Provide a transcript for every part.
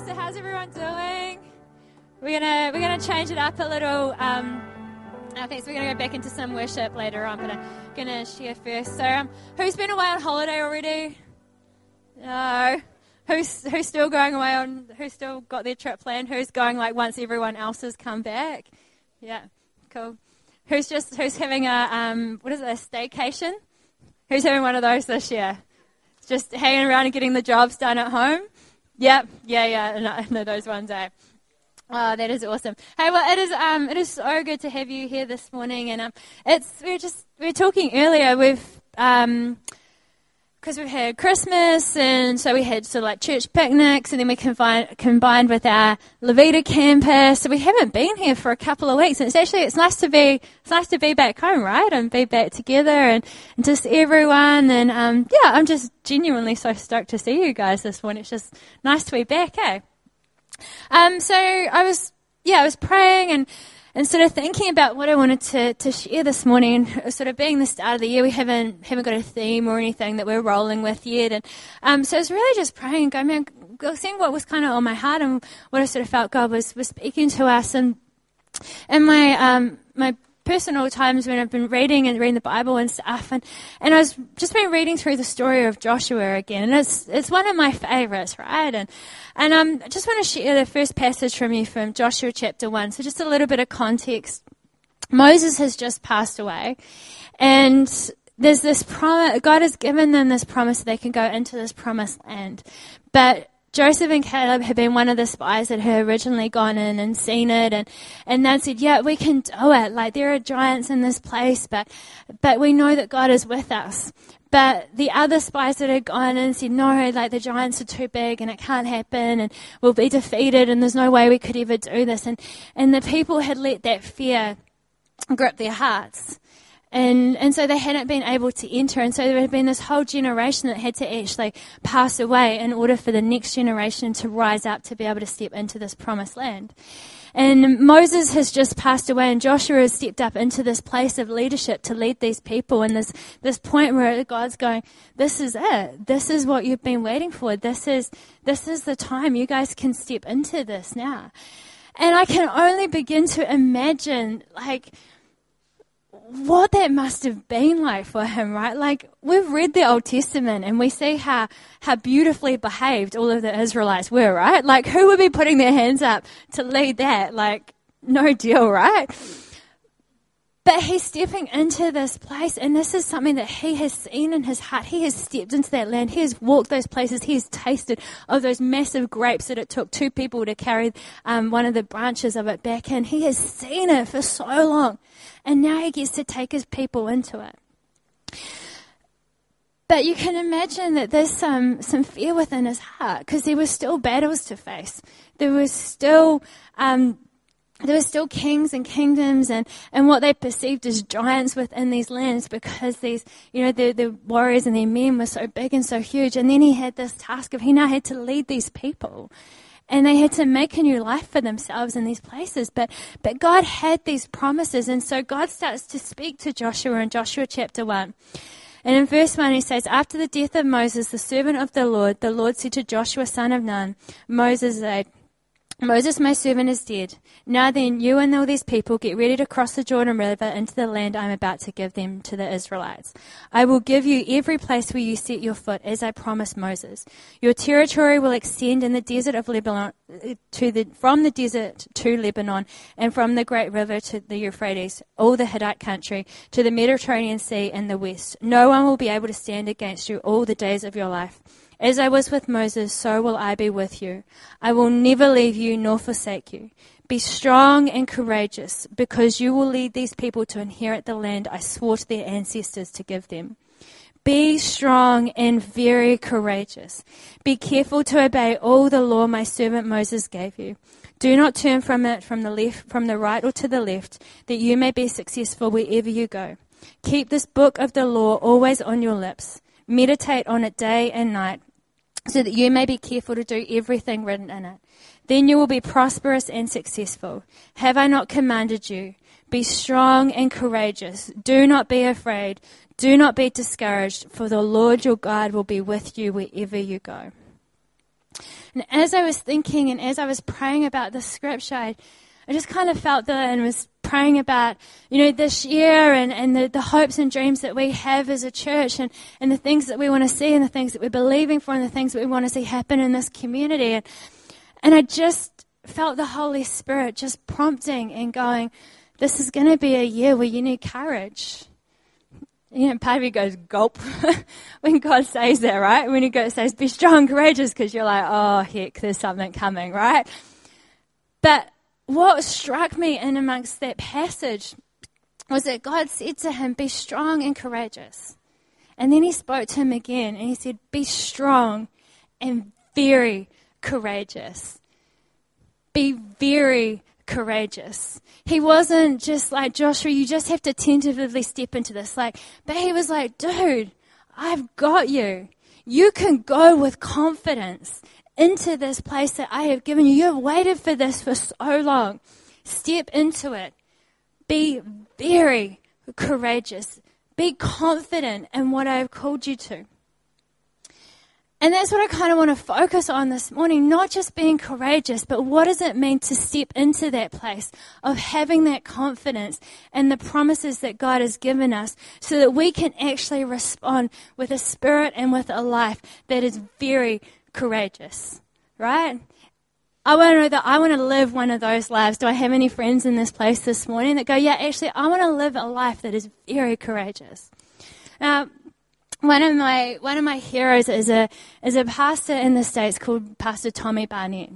So how's everyone doing? We're gonna we're gonna change it up a little. Um, I think so we're gonna go back into some worship later on, but I'm gonna share first. So, um, who's been away on holiday already? No. Who's who's still going away on? Who's still got their trip planned? Who's going like once everyone else has come back? Yeah, cool. Who's just who's having a um what is it a staycation? Who's having one of those this year? Just hanging around and getting the jobs done at home. Yep, yeah, yeah, no, no those ones. Eh? Oh, that is awesome. Hey, well, it is um, it is so good to have you here this morning, and um, it's we are just we're talking earlier. We've um, because we've had Christmas, and so we had sort of like church picnics, and then we combined combined with our Levita campus. So we haven't been here for a couple of weeks, and it's actually it's nice to be it's nice to be back home, right, and be back together, and, and just everyone, and um, yeah, I'm just genuinely so stoked to see you guys this morning. It's just nice to be back, eh? Um, so I was yeah, I was praying and and sort of thinking about what I wanted to, to share this morning, sort of being the start of the year, we haven't haven't got a theme or anything that we're rolling with yet, and um, so I was really just praying, going, man, seeing what was kind of on my heart and what I sort of felt God was was speaking to us, and and my um, my personal times when I've been reading and reading the Bible and stuff, and, and I was just been reading through the story of Joshua again, and it's it's one of my favorites, right? And and um, I just want to share the first passage from you from Joshua chapter one. So just a little bit of context. Moses has just passed away, and there's this promise. God has given them this promise that they can go into this promised land, but Joshua and Caleb had been one of the spies that had originally gone in and seen it and, and they said, yeah, we can do it. Like there are giants in this place, but, but we know that God is with us. But the other spies that had gone in said, no, like the giants are too big and it can't happen and we'll be defeated and there's no way we could ever do this. And, and the people had let that fear grip their hearts. And, and so they hadn't been able to enter. And so there had been this whole generation that had to actually pass away in order for the next generation to rise up to be able to step into this promised land. And Moses has just passed away and Joshua has stepped up into this place of leadership to lead these people and this, this point where God's going, this is it. This is what you've been waiting for. This is, this is the time you guys can step into this now. And I can only begin to imagine like, what that must have been like for him, right? Like we've read the Old Testament and we see how how beautifully behaved all of the Israelites were, right? Like who would be putting their hands up to lead that? Like no deal, right? But he's stepping into this place, and this is something that he has seen in his heart. He has stepped into that land. He has walked those places. He has tasted of those massive grapes that it took two people to carry um, one of the branches of it back in. He has seen it for so long, and now he gets to take his people into it. But you can imagine that there's some, some fear within his heart because there were still battles to face. There was still um, there were still kings and kingdoms and, and what they perceived as giants within these lands because these, you know, the, the warriors and their men were so big and so huge. And then he had this task of he now had to lead these people. And they had to make a new life for themselves in these places. But, but God had these promises. And so God starts to speak to Joshua in Joshua chapter 1. And in verse 1, he says, After the death of Moses, the servant of the Lord, the Lord said to Joshua, son of Nun, Moses' aide, Moses, my servant, is dead. Now then, you and all these people get ready to cross the Jordan River into the land I am about to give them to the Israelites. I will give you every place where you set your foot, as I promised Moses. Your territory will extend in the desert of Lebanon to the, from the desert to Lebanon, and from the great river to the Euphrates, all the Hittite country, to the Mediterranean Sea and the west. No one will be able to stand against you all the days of your life. As I was with Moses, so will I be with you. I will never leave you nor forsake you. Be strong and courageous, because you will lead these people to inherit the land I swore to their ancestors to give them. Be strong and very courageous. Be careful to obey all the law my servant Moses gave you. Do not turn from it from the left, from the right or to the left, that you may be successful wherever you go. Keep this book of the law always on your lips. Meditate on it day and night so that you may be careful to do everything written in it. Then you will be prosperous and successful. Have I not commanded you? Be strong and courageous. Do not be afraid. Do not be discouraged, for the Lord your God will be with you wherever you go. And as I was thinking and as I was praying about the scripture, I, I just kind of felt that and was praying about, you know, this year and, and the, the hopes and dreams that we have as a church and, and the things that we want to see and the things that we're believing for and the things that we want to see happen in this community. And, and I just felt the Holy Spirit just prompting and going, this is going to be a year where you need courage. You know, part of you goes gulp when God says that, right? When He goes says, "Be strong, courageous," because you're like, "Oh heck, there's something coming," right? But what struck me in amongst that passage was that God said to him, "Be strong and courageous," and then He spoke to him again, and He said, "Be strong and very courageous." Be very courageous. He wasn't just like, Joshua, you just have to tentatively step into this. Like, but he was like, dude, I've got you. You can go with confidence into this place that I have given you. You have waited for this for so long. Step into it. Be very courageous. Be confident in what I have called you to. And that's what I kind of want to focus on this morning, not just being courageous, but what does it mean to step into that place of having that confidence and the promises that God has given us so that we can actually respond with a spirit and with a life that is very courageous, right? I want to know that I want to live one of those lives. Do I have any friends in this place this morning that go, yeah, actually, I want to live a life that is very courageous? Now, one of my one of my heroes is a is a pastor in the states called Pastor Tommy Barnett.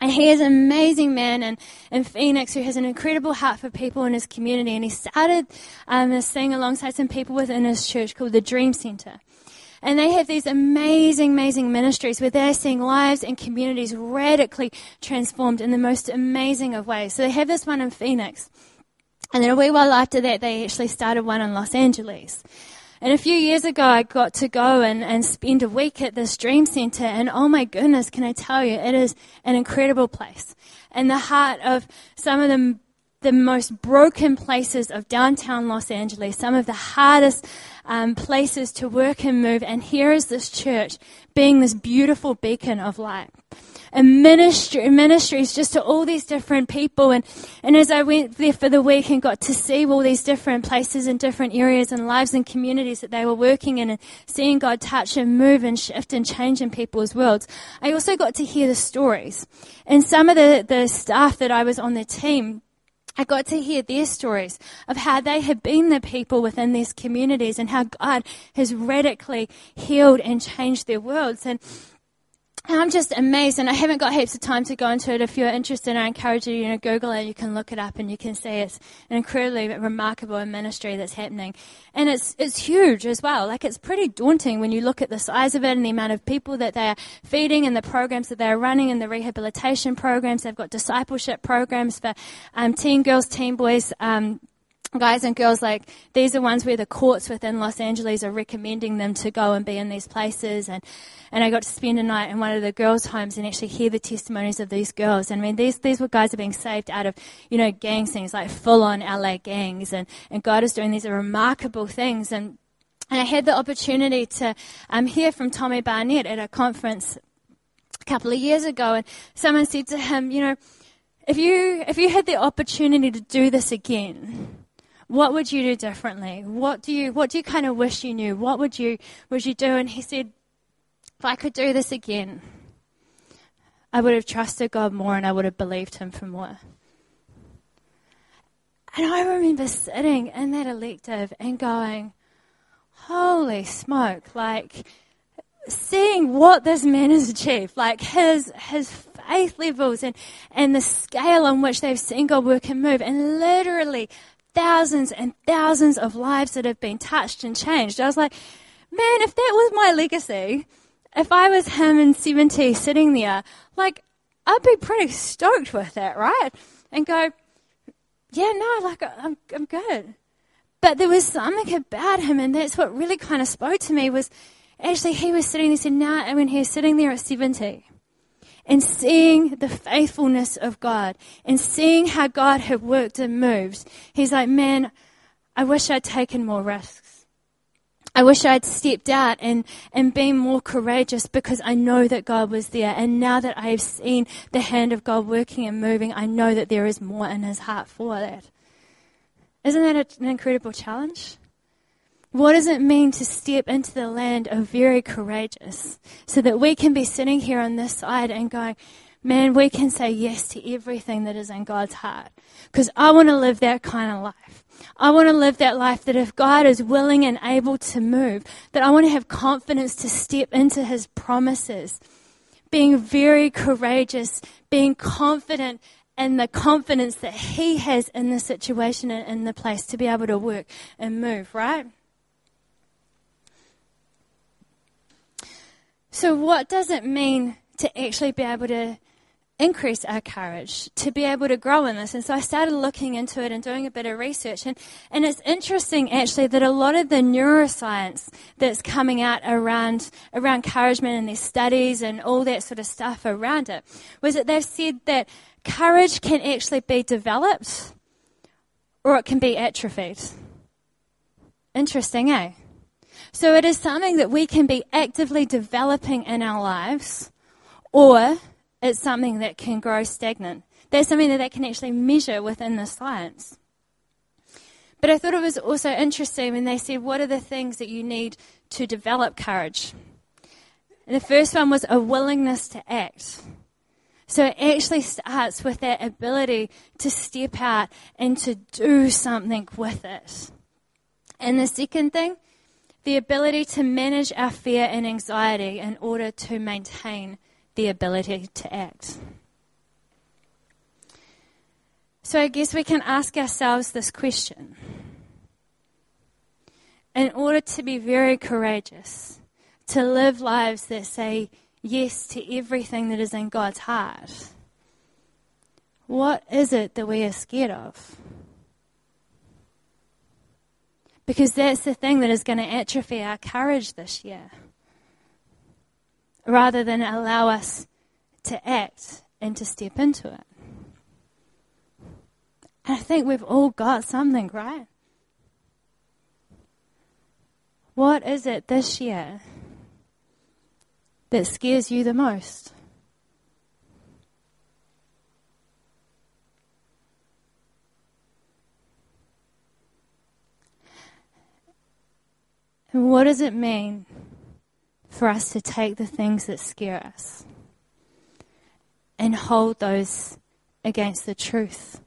And he is an amazing man in, in Phoenix who has an incredible heart for people in his community. And he started um, this thing alongside some people within his church called the Dream Center. And they have these amazing, amazing ministries where they're seeing lives and communities radically transformed in the most amazing of ways. So they have this one in Phoenix. And then a wee while after that, they actually started one in Los Angeles. And a few years ago, I got to go and, and spend a week at this dream center. And oh my goodness, can I tell you, it is an incredible place. And the heart of some of the, the most broken places of downtown Los Angeles, some of the hardest um, places to work and move. And here is this church being this beautiful beacon of light and ministry, ministries just to all these different people. And, and as I went there for the week and got to see all these different places and different areas and lives and communities that they were working in and seeing God touch and move and shift and change in people's worlds, I also got to hear the stories. And some of the, the staff that I was on the team, I got to hear their stories of how they have been the people within these communities and how God has radically healed and changed their worlds. And I'm just amazed, and I haven't got heaps of time to go into it. If you're interested, I encourage you, you know, Google it. You can look it up, and you can see it's an incredibly remarkable ministry that's happening, and it's it's huge as well. Like it's pretty daunting when you look at the size of it and the amount of people that they are feeding, and the programs that they are running, and the rehabilitation programs. They've got discipleship programs for um, teen girls, teen boys. Um, guys and girls like these are ones where the courts within Los Angeles are recommending them to go and be in these places. And and I got to spend a night in one of the girls' homes and actually hear the testimonies of these girls. And I mean these these were guys are being saved out of, you know, gang scenes, like full on LA gangs. And, and God is doing these remarkable things. And and I had the opportunity to um, hear from Tommy Barnett at a conference a couple of years ago. And someone said to him, you know, if you if you had the opportunity to do this again, what would you do differently? What do you what do you kind of wish you knew? What would you would you do? And he said, if I could do this again, I would have trusted God more and I would have believed him for more. And I remember sitting in that elective and going, holy smoke, like seeing what this man has achieved, like his his faith levels and, and the scale on which they've seen God work and move, and literally thousands and thousands of lives that have been touched and changed. I was like, man, if that was my legacy, if I was him in 70 sitting there, like, I'd be pretty stoked with that, right? And go, yeah, no, like, I'm, I'm good. But there was something about him, and that's what really kind of spoke to me was actually he was sitting there, said, nah, and when he was sitting there at 70 and seeing the faithfulness of God and seeing how God had worked and moved, he's like, man, I wish I'd taken more risks. I wish I'd stepped out and, and been more courageous because I know that God was there. And now that I have seen the hand of God working and moving, I know that there is more in his heart for that. Isn't that an incredible challenge? What does it mean to step into the land of very courageous so that we can be sitting here on this side and going, man, we can say yes to everything that is in God's heart. Because I want to live that kind of life. I want to live that life that if God is willing and able to move, that I want to have confidence to step into his promises. Being very courageous, being confident in the confidence that he has in the situation and in the place to be able to work and move, right? So, what does it mean to actually be able to increase our courage to be able to grow in this. And so I started looking into it and doing a bit of research. And, and it's interesting actually that a lot of the neuroscience that's coming out around, around encouragement and these studies and all that sort of stuff around it was that they've said that courage can actually be developed or it can be atrophied. Interesting, eh? So it is something that we can be actively developing in our lives or it's something that can grow stagnant. That's something that they can actually measure within the science. But I thought it was also interesting when they said, What are the things that you need to develop courage? And the first one was a willingness to act. So it actually starts with that ability to step out and to do something with it. And the second thing, the ability to manage our fear and anxiety in order to maintain the ability to act. So I guess we can ask ourselves this question. In order to be very courageous, to live lives that say yes to everything that is in God's heart, what is it that we are scared of? Because that's the thing that is going to atrophy our courage this year rather than allow us to act and to step into it. And I think we've all got something, right? What is it this year that scares you the most? And what does it mean for us to take the things that scare us and hold those against the truth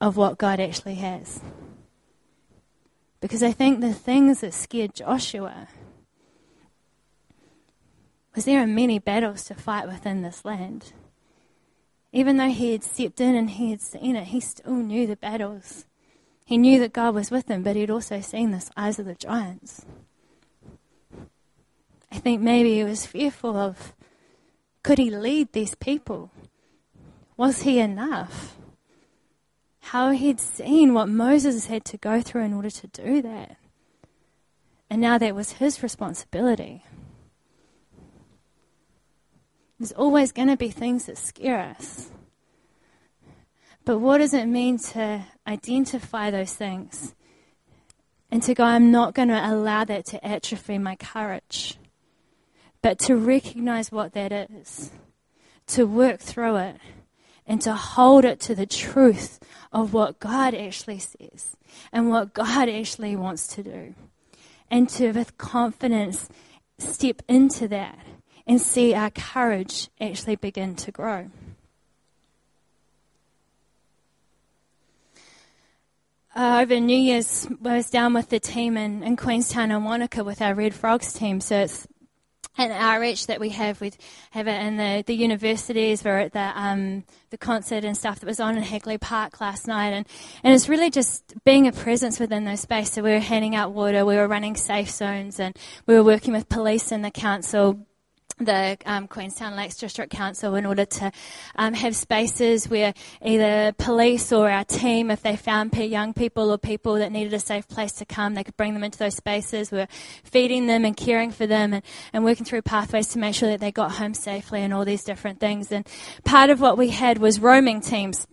of what God actually has. Because I think the things that scared Joshua was there are many battles to fight within this land. Even though he had stepped in and he had seen it, he still knew the battles. He knew that God was with him, but he'd also seen this eyes of the giants. I think maybe he was fearful of could he lead these people? Was he enough? How he'd seen what Moses had to go through in order to do that. And now that was his responsibility. There's always going to be things that scare us. But what does it mean to identify those things and to go, I'm not going to allow that to atrophy my courage? but to recognize what that is, to work through it, and to hold it to the truth of what God actually says and what God actually wants to do. And to, with confidence, step into that and see our courage actually begin to grow. Uh, over New Year's, I was down with the team in, in Queenstown and Wanaka with our Red Frogs team. So it's an outreach that we have with have it in the, the universities. We're at the um, the concert and stuff that was on in Hagley Park last night, and and it's really just being a presence within those spaces. So we were handing out water, we were running safe zones, and we were working with police and the council the um, Queenstown Lakes District Council in order to um, have spaces where either police or our team, if they found young people or people that needed a safe place to come, they could bring them into those spaces. We're feeding them and caring for them and, and working through pathways to make sure that they got home safely and all these different things. And part of what we had was roaming teams.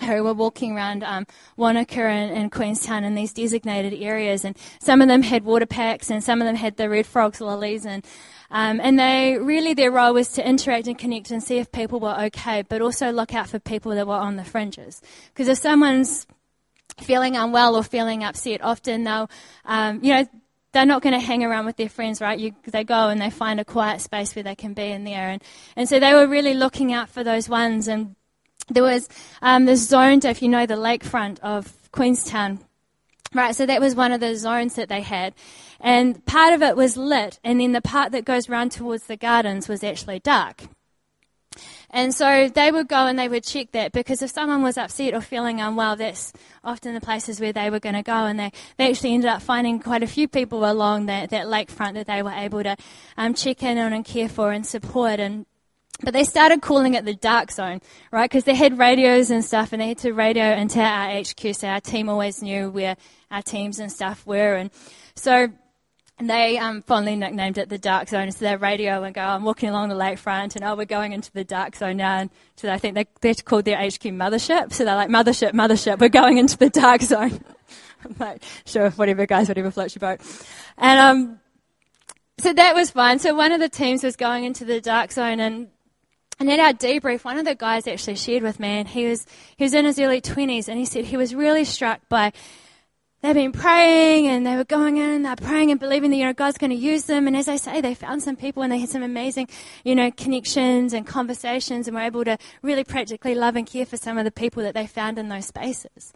who were walking around um, Wanaka and, and, Queenstown in these designated areas, and some of them had water packs, and some of them had the red frogs lilies, and um, and they really their role was to interact and connect and see if people were okay, but also look out for people that were on the fringes, because if someone's feeling unwell or feeling upset, often they'll, um, you know, they're not going to hang around with their friends, right? You, they go and they find a quiet space where they can be in there, and and so they were really looking out for those ones and there was um, this zone, if you know the lakefront of Queenstown, right? So that was one of the zones that they had. And part of it was lit, and then the part that goes round towards the gardens was actually dark. And so they would go and they would check that because if someone was upset or feeling unwell, that's often the places where they were going to go. And they, they actually ended up finding quite a few people along that, that lakefront that they were able to um, check in on and care for and support. And but they started calling it the dark zone, right? Because they had radios and stuff, and they had to radio into our HQ, so our team always knew where our teams and stuff were. And so they um, fondly nicknamed it the dark zone. So they radio and go, I'm walking along the lakefront, and oh, we're going into the dark zone now. And so I think they, they're called their HQ mothership. So they're like, mothership, mothership, we're going into the dark zone. I'm like, sure, whatever, guys, whatever floats your boat. And um, so that was fun. So one of the teams was going into the dark zone, and and at our debrief, one of the guys actually shared with me, and he was he was in his early twenties, and he said he was really struck by they've been praying and they were going in, they're praying and believing that you know God's going to use them. And as I say, they found some people and they had some amazing you know connections and conversations, and were able to really practically love and care for some of the people that they found in those spaces.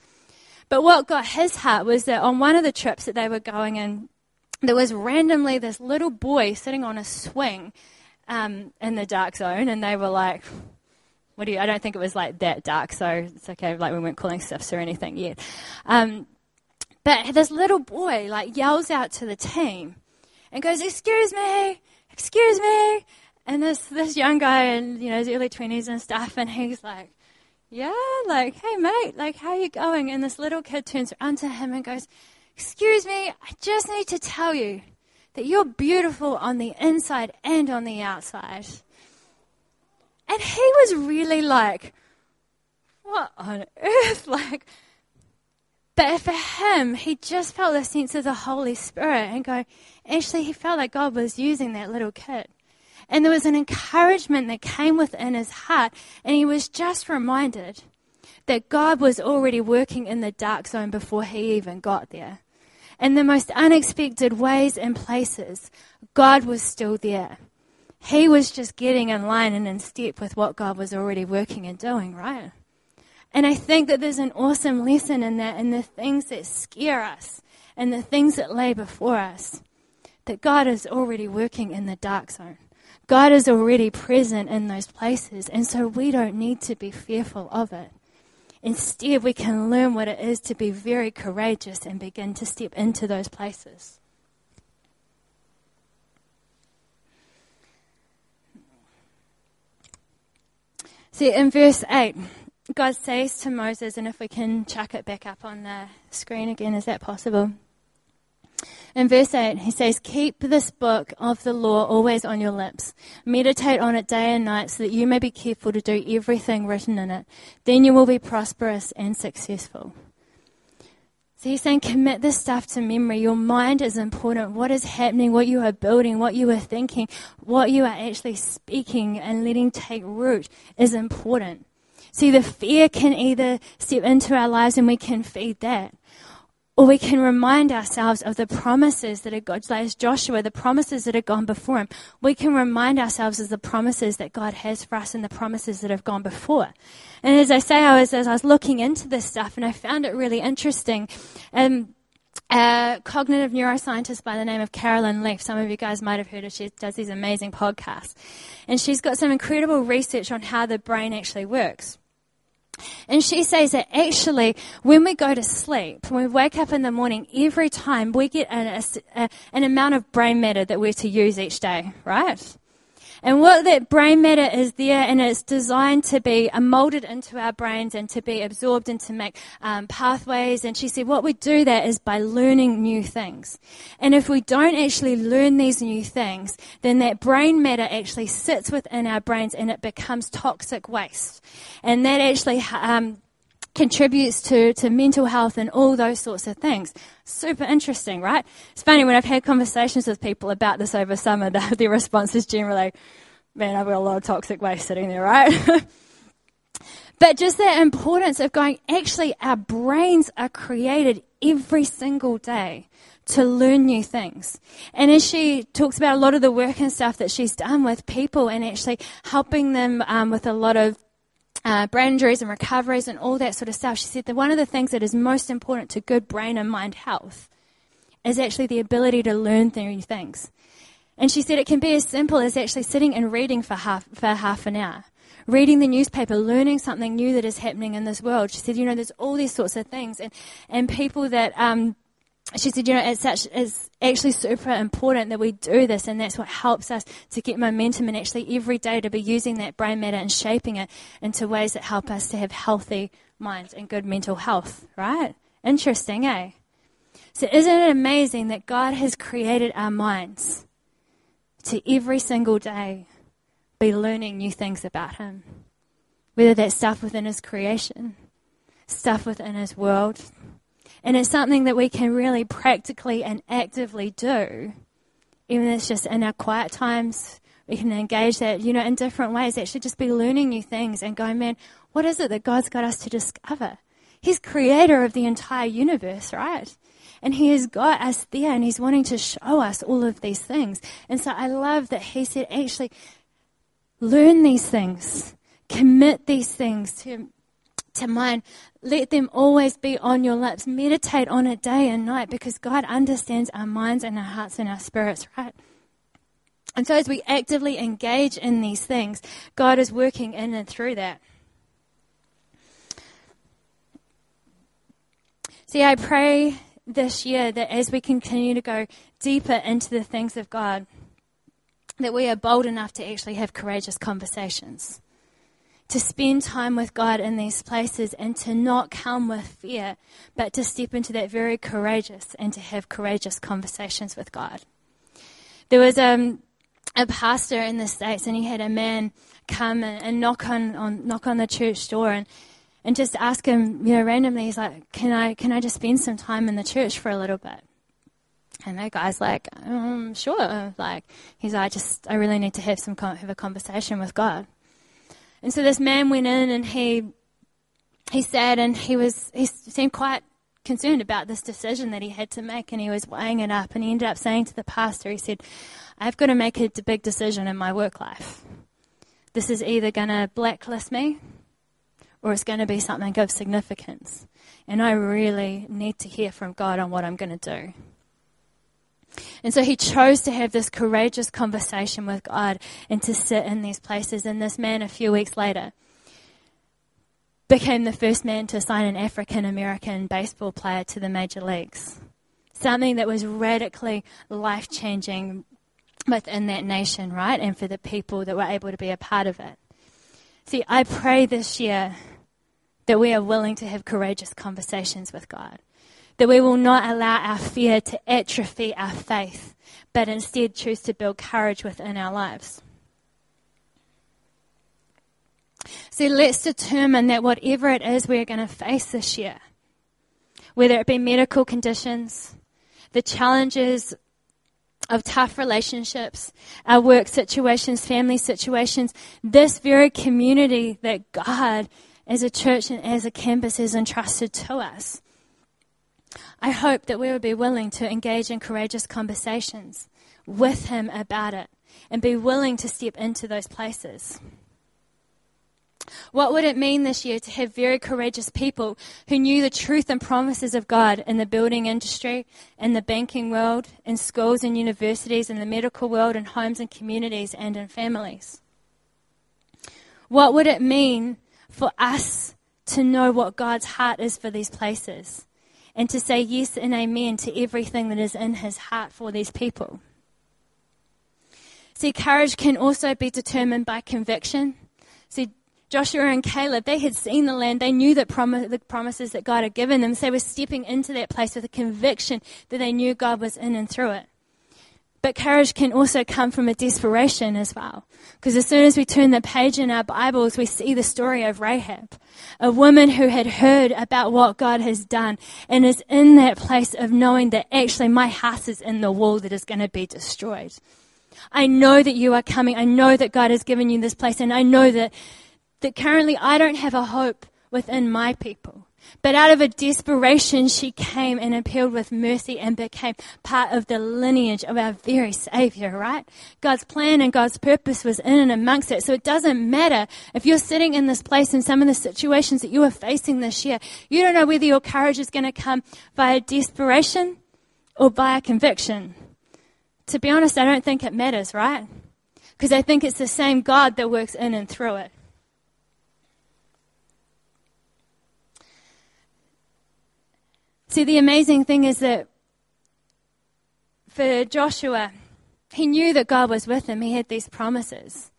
But what got his heart was that on one of the trips that they were going in, there was randomly this little boy sitting on a swing um, in the dark zone, and they were like, "What do you?" I don't think it was like that dark, so it's okay. Like we weren't calling CYFS or anything yet. Um, but this little boy like yells out to the team and goes, "Excuse me, excuse me!" And this this young guy in you know his early twenties and stuff, and he's like, "Yeah, like hey mate, like how you going?" And this little kid turns around to him and goes, "Excuse me, I just need to tell you." that you're beautiful on the inside and on the outside. And he was really like, what on earth? Like, but for him, he just felt the sense of the Holy Spirit and go, actually, he felt like God was using that little kid. And there was an encouragement that came within his heart, and he was just reminded that God was already working in the dark zone before he even got there in the most unexpected ways and places, God was still there. He was just getting in line and in step with what God was already working and doing, right? And I think that there's an awesome lesson in that, in the things that scare us and the things that lay before us, that God is already working in the dark zone. God is already present in those places, and so we don't need to be fearful of it. Instead, we can learn what it is to be very courageous and begin to step into those places. See, in verse 8, God says to Moses, and if we can chuck it back up on the screen again, is that possible? In verse 8, he says, Keep this book of the law always on your lips. Meditate on it day and night so that you may be careful to do everything written in it. Then you will be prosperous and successful. So he's saying, commit this stuff to memory. Your mind is important. What is happening, what you are building, what you are thinking, what you are actually speaking and letting take root is important. See, the fear can either step into our lives and we can feed that, or we can remind ourselves of the promises that are God's, like Joshua, the promises that have gone before him. We can remind ourselves of the promises that God has for us and the promises that have gone before. And as I say, I was, as I was looking into this stuff and I found it really interesting. Um, a cognitive neuroscientist by the name of Caroline Leaf. Some of you guys might have heard her. She does these amazing podcasts. And she's got some incredible research on how the brain actually works. And she says that actually, when we go to sleep, when we wake up in the morning, every time we get an, a, an amount of brain matter that we're to use each day, right? And what that brain matter is there, and it's designed to be uh, molded into our brains and to be absorbed and to make um, pathways. And she said, what we do that is by learning new things. And if we don't actually learn these new things, then that brain matter actually sits within our brains and it becomes toxic waste. And that actually um, contributes to, to mental health and all those sorts of things. Super interesting, right? It's funny when I've had conversations with people about this over summer, the, their response is generally, man, I've got a lot of toxic waste sitting there, right? but just the importance of going, actually, our brains are created every single day to learn new things. And as she talks about a lot of the work and stuff that she's done with people and actually helping them um, with a lot of uh, brain injuries and recoveries and all that sort of stuff, she said that one of the things that is most important to good brain and mind health is actually the ability to learn new things. And she said it can be as simple as actually sitting and reading for half, for half an hour. Reading the newspaper, learning something new that is happening in this world. She said, you know, there's all these sorts of things. And, and people that, um, she said, you know, it's, such, it's actually super important that we do this, and that's what helps us to get momentum and actually every day to be using that brain matter and shaping it into ways that help us to have healthy minds and good mental health, right? Interesting, eh? So, isn't it amazing that God has created our minds to every single day be learning new things about Him? Whether that's stuff within His creation, stuff within His world, and it's something that we can really practically and actively do. Even if it's just in our quiet times, we can engage that, you know, in different ways. Actually, just be learning new things and going, man, what is it that God's got us to discover? He's creator of the entire universe, right? And He has got us there and He's wanting to show us all of these things. And so I love that He said, actually, learn these things, commit these things to to mind. Let them always be on your lips. Meditate on it day and night because God understands our minds and our hearts and our spirits, right? And so as we actively engage in these things, God is working in and through that. See, I pray this year that as we continue to go deeper into the things of God, that we are bold enough to actually have courageous conversations to spend time with God in these places and to not come with fear, but to step into that very courageous and to have courageous conversations with God. There was um, a pastor in the States and he had a man come and, and knock on, on, knock on the church door and, and just ask him, you know, randomly, he's like, can I, can I just spend some time in the church for a little bit? And that guy's like, um, sure. Like, he's like, I just, I really need to have some, have a conversation with God. And so this man went in and he he said, and he was he seemed quite concerned about this decision that he had to make and he was weighing it up. And he ended up saying to the pastor he said i've got to make a big decision in my work life. This is either going to blacklist me or it's going to be something of significance. And i really need to hear from god on what i'm going to do and so he chose to have this courageous conversation with God and to sit in these places. And this man, a few weeks later, became the first man to sign an African American baseball player to the major leagues. Something that was radically life changing within that nation, right? And for the people that were able to be a part of it. See, I pray this year that we are willing to have courageous conversations with God that we will not allow our fear to atrophy our faith, but instead choose to build courage within our lives. So let's determine that whatever it is we're going to face this year, whether it be medical conditions, the challenges of tough relationships, our work situations, family situations, this very community that God as a church and as a campus has entrusted to us I hope that we would be willing to engage in courageous conversations with Him about it and be willing to step into those places. What would it mean this year to have very courageous people who knew the truth and promises of God in the building industry, in the banking world, in schools and universities, in the medical world, in homes and communities, and in families? What would it mean for us to know what God's heart is for these places? And to say yes and amen to everything that is in his heart for these people. See, courage can also be determined by conviction. See, Joshua and Caleb, they had seen the land. They knew that prom- the promises that God had given them. So they were stepping into that place with a conviction that they knew God was in and through it. But courage can also come from a desperation as well. Because as soon as we turn the page in our Bibles, we see the story of Rahab, a woman who had heard about what God has done and is in that place of knowing that actually my house is in the wall that is going to be destroyed. I know that you are coming. I know that God has given you this place and I know that, that currently I don't have a hope within my people. But out of a desperation, she came and appealed with mercy and became part of the lineage of our very Savior, right? God's plan and God's purpose was in and amongst it. So it doesn't matter if you're sitting in this place in some of the situations that you are facing this year. You don't know whether your courage is going to come via desperation or via conviction. To be honest, I don't think it matters, right? Because I think it's the same God that works in and through it. See, the amazing thing is that for Joshua, he knew that God was with him. He had these promises.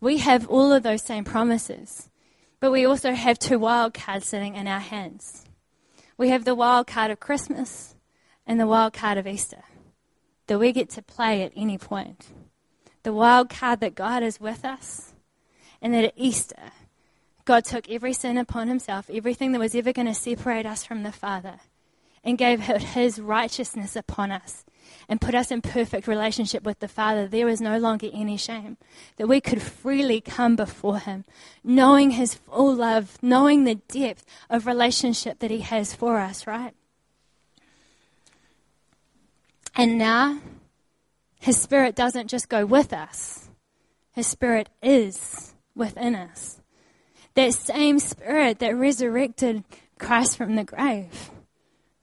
We have all of those same promises, but we also have two wild cards sitting in our hands. We have the wild card of Christmas and the wild card of Easter that we get to play at any point. The wild card that God is with us, and that at Easter, God took every sin upon himself, everything that was ever going to separate us from the Father and gave his righteousness upon us and put us in perfect relationship with the Father, there is no longer any shame. That we could freely come before Him, knowing His full love, knowing the depth of relationship that He has for us, right? And now, His Spirit doesn't just go with us, His Spirit is within us. That same Spirit that resurrected Christ from the grave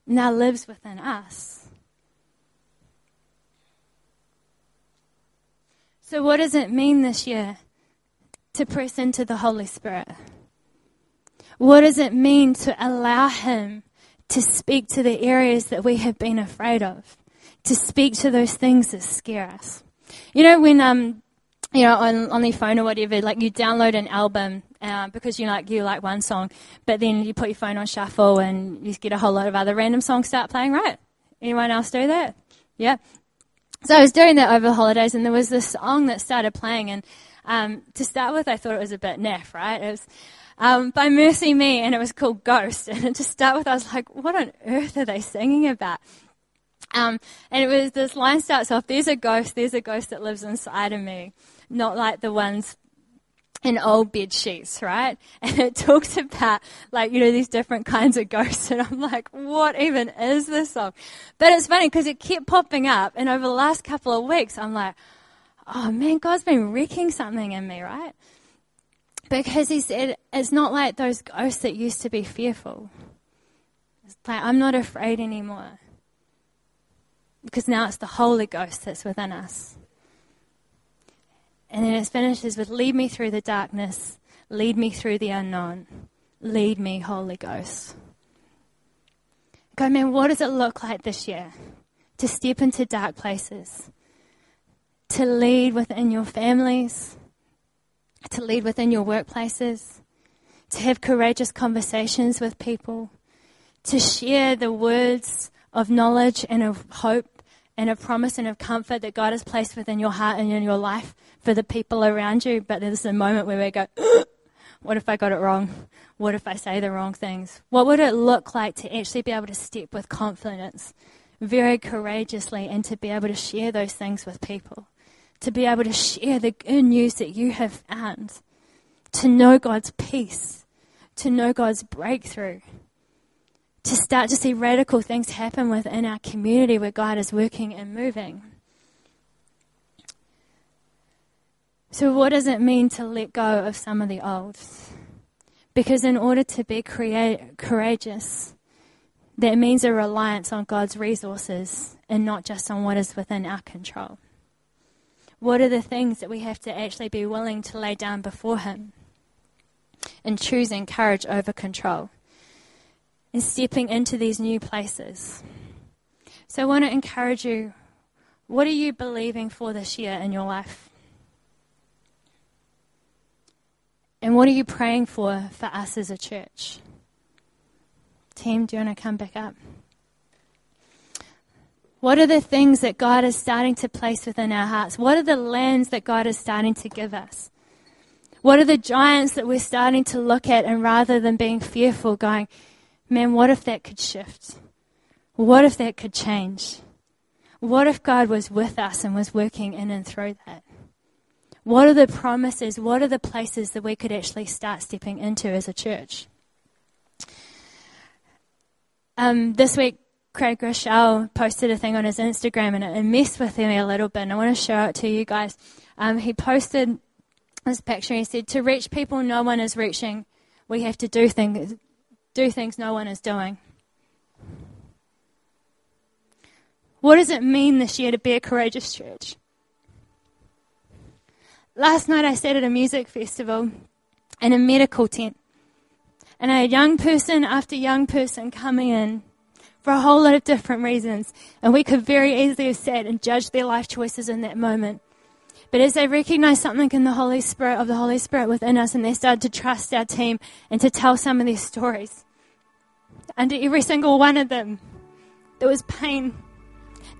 now lives within us. So, what does it mean this year to press into the Holy Spirit? What does it mean to allow Him to speak to the areas that we have been afraid of? To speak to those things that scare us? You know, when um, you know, on, on the phone or whatever, like you download an album uh, because you like you like one song, but then you put your phone on shuffle and you get a whole lot of other random songs start playing, right? Anyone else do that? Yeah. So I was doing that over the holidays, and there was this song that started playing, and um, to start with, I thought it was a bit naff, right? It was um, by MercyMe, and it was called Ghost. And to start with, I was like, what on earth are they singing about? Um, and it was this line starts off, there's a ghost, there's a ghost that lives inside of me not like the ones in old bed sheets, right? And it talks about like, you know, these different kinds of ghosts. And I'm like, what even is this song? But it's funny because it kept popping up. And over the last couple of weeks, I'm like, oh man, God's been wrecking something in me, right? Because he said, it's not like those ghosts that used to be fearful. It's like, I'm not afraid anymore. Because now it's the Holy Ghost that's within us. And then it finishes with lead me through the darkness, lead me through the unknown, lead me, Holy Ghost. God, man, what does it look like this year to step into dark places, to lead within your families, to lead within your workplaces, to have courageous conversations with people, to share the words of knowledge and of hope and a promise and of comfort that God has placed within your heart and in your life for the people around you, but there's a moment where we go, what if I got it wrong? What if I say the wrong things? What would it look like to actually be able to step with confidence, very courageously, and to be able to share those things with people? To be able to share the good news that you have found, to know God's peace, to know God's breakthrough, to start to see radical things happen within our community where God is working and moving. So, what does it mean to let go of some of the old? Because in order to be courageous, that means a reliance on God's resources and not just on what is within our control. What are the things that we have to actually be willing to lay down before Him? And choosing courage over control. And stepping into these new places. So I want to encourage you what are you believing for this year in your life? And what are you praying for for us as a church? Team, do you want to come back up? What are the things that God is starting to place within our hearts? What are the lands that God is starting to give us? What are the giants that we're starting to look at and rather than being fearful, going, man, what if that could shift? What if that could change? What if God was with us and was working in and through that? What are the promises? What are the places that we could actually start stepping into as a church? Um, this week, Craig Groeschel posted a thing on his Instagram and it messed with me a little bit. And I want to show it to you guys. Um, he posted this picture. He said, "To reach people no one is reaching, we have to do things, do things no one is doing." What does it mean this year to be a courageous church? Last night I sat at a music festival in a medical tent. And I had young person after young person coming in for a whole lot of different reasons. And we could very easily have sat and judged their life choices in that moment. But as they recognized something in the Holy Spirit, of the Holy Spirit within us, and they started to trust our team and to tell some of their stories, under every single one of them, there was pain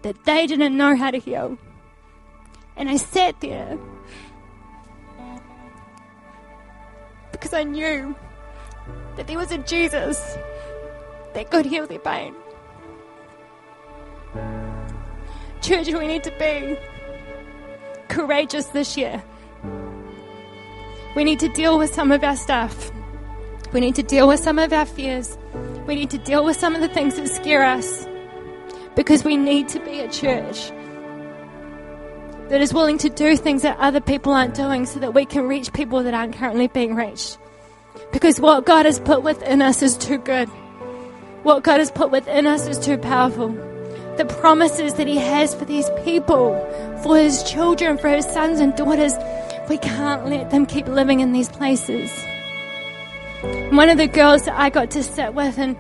that they didn't know how to heal. And I sat there because I knew that there was a Jesus that could heal their pain. Church, we need to be courageous this year. We need to deal with some of our stuff. We need to deal with some of our fears. We need to deal with some of the things that scare us. Because we need to be a church that is willing to do things that other people aren't doing so that we can reach people that aren't currently being reached. Because what God has put within us is too good. What God has put within us is too powerful. The promises that He has for these people, for His children, for His sons and daughters, we can't let them keep living in these places. One of the girls that I got to sit with, and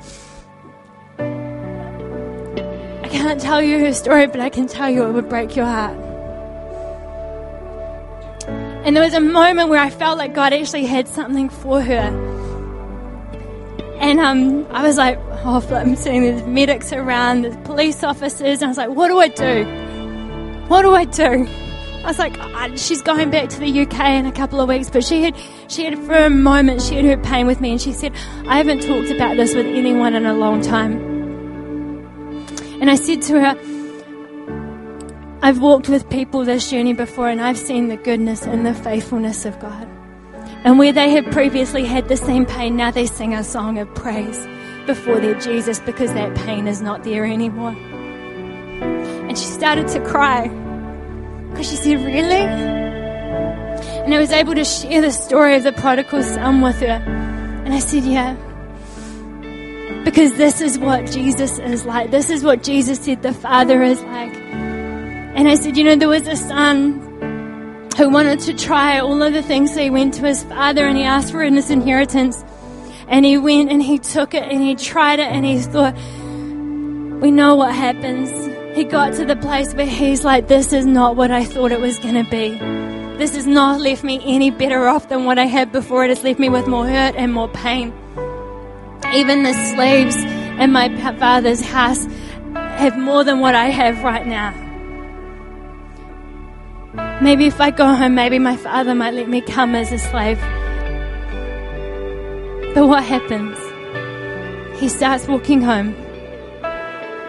I can't tell you her story, but I can tell you it would break your heart. And there was a moment where I felt like God actually had something for her. And um, I was like, oh, I'm seeing these medics around, the police officers, and I was like, what do I do? What do I do? I was like, oh, she's going back to the UK in a couple of weeks, but she had, she had for a moment, she had her pain with me, and she said, I haven't talked about this with anyone in a long time. And I said to her, I've walked with people this journey before and I've seen the goodness and the faithfulness of God. And where they had previously had the same pain, now they sing a song of praise before their Jesus because that pain is not there anymore. And she started to cry because she said, Really? And I was able to share the story of the prodigal son with her. And I said, Yeah. Because this is what Jesus is like. This is what Jesus said the Father is like. And I said, you know, there was a son who wanted to try all of the things. So he went to his father and he asked for his inheritance. And he went and he took it and he tried it and he thought, we know what happens. He got to the place where he's like, this is not what I thought it was going to be. This has not left me any better off than what I had before. It has left me with more hurt and more pain. Even the slaves in my father's house have more than what I have right now. Maybe if I go home, maybe my father might let me come as a slave. But what happens? He starts walking home,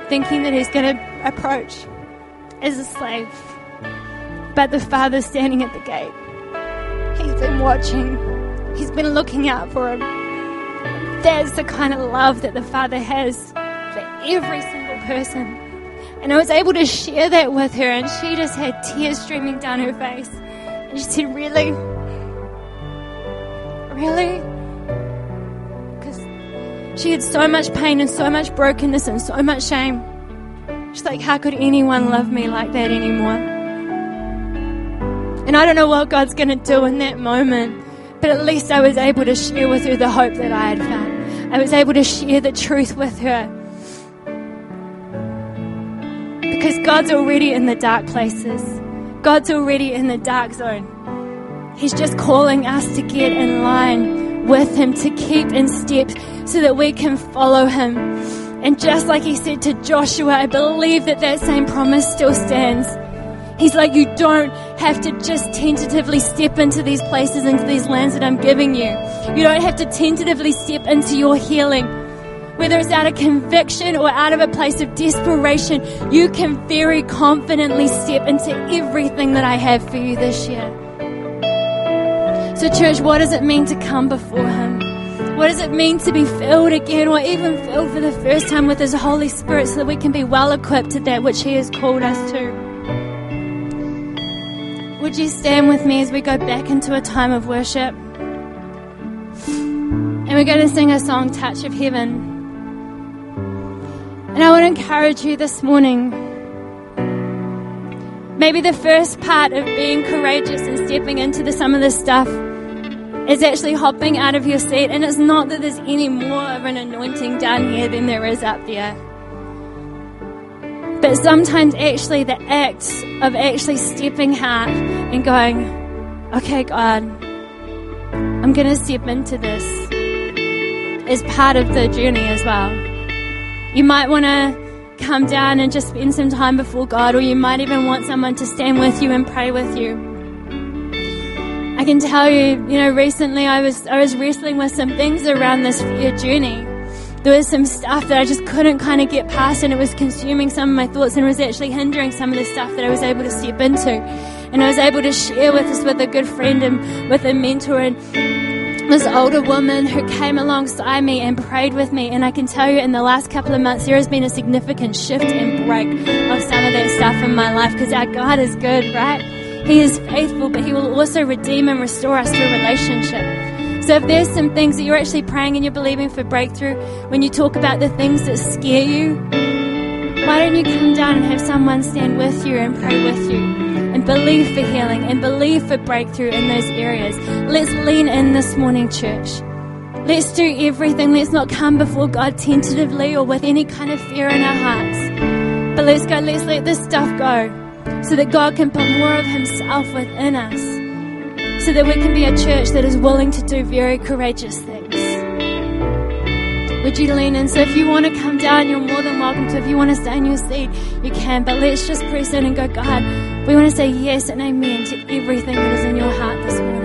thinking that he's going to approach as a slave. But the father's standing at the gate. He's been watching, he's been looking out for him. That's the kind of love that the father has for every single person. And I was able to share that with her, and she just had tears streaming down her face. And she said, Really? Really? Because she had so much pain and so much brokenness and so much shame. She's like, How could anyone love me like that anymore? And I don't know what God's going to do in that moment, but at least I was able to share with her the hope that I had found. I was able to share the truth with her because God's already in the dark places. God's already in the dark zone. He's just calling us to get in line with Him, to keep in step so that we can follow Him And just like he said to Joshua, I believe that that same promise still stands. He's like, you don't have to just tentatively step into these places, into these lands that I'm giving you. You don't have to tentatively step into your healing. Whether it's out of conviction or out of a place of desperation, you can very confidently step into everything that I have for you this year. So, church, what does it mean to come before Him? What does it mean to be filled again or even filled for the first time with His Holy Spirit so that we can be well equipped to that which He has called us to? Would you stand with me as we go back into a time of worship? And we're going to sing a song, Touch of Heaven. And I want to encourage you this morning. Maybe the first part of being courageous and stepping into the, some of this stuff is actually hopping out of your seat. And it's not that there's any more of an anointing down here than there is up there. But sometimes actually the act of actually stepping out and going, okay, God, I'm going to step into this is part of the journey as well. You might want to come down and just spend some time before God, or you might even want someone to stand with you and pray with you. I can tell you, you know, recently I was I was wrestling with some things around this fear journey. There was some stuff that I just couldn't kind of get past, and it was consuming some of my thoughts, and was actually hindering some of the stuff that I was able to step into. And I was able to share with this with a good friend and with a mentor, and this older woman who came alongside me and prayed with me. And I can tell you, in the last couple of months, there has been a significant shift and break of some of that stuff in my life because our God is good, right? He is faithful, but He will also redeem and restore us through relationship. So if there's some things that you're actually praying and you're believing for breakthrough, when you talk about the things that scare you, why don't you come down and have someone stand with you and pray with you? And believe for healing and believe for breakthrough in those areas. Let's lean in this morning, church. Let's do everything. Let's not come before God tentatively or with any kind of fear in our hearts. But let's go, let's let this stuff go so that God can put more of Himself within us. So that we can be a church that is willing to do very courageous things. Would you lean in? So if you want to come down, you're more than welcome to. If you want to stay in your seat, you can. But let's just press in and go, God, we want to say yes and amen to everything that is in your heart this morning.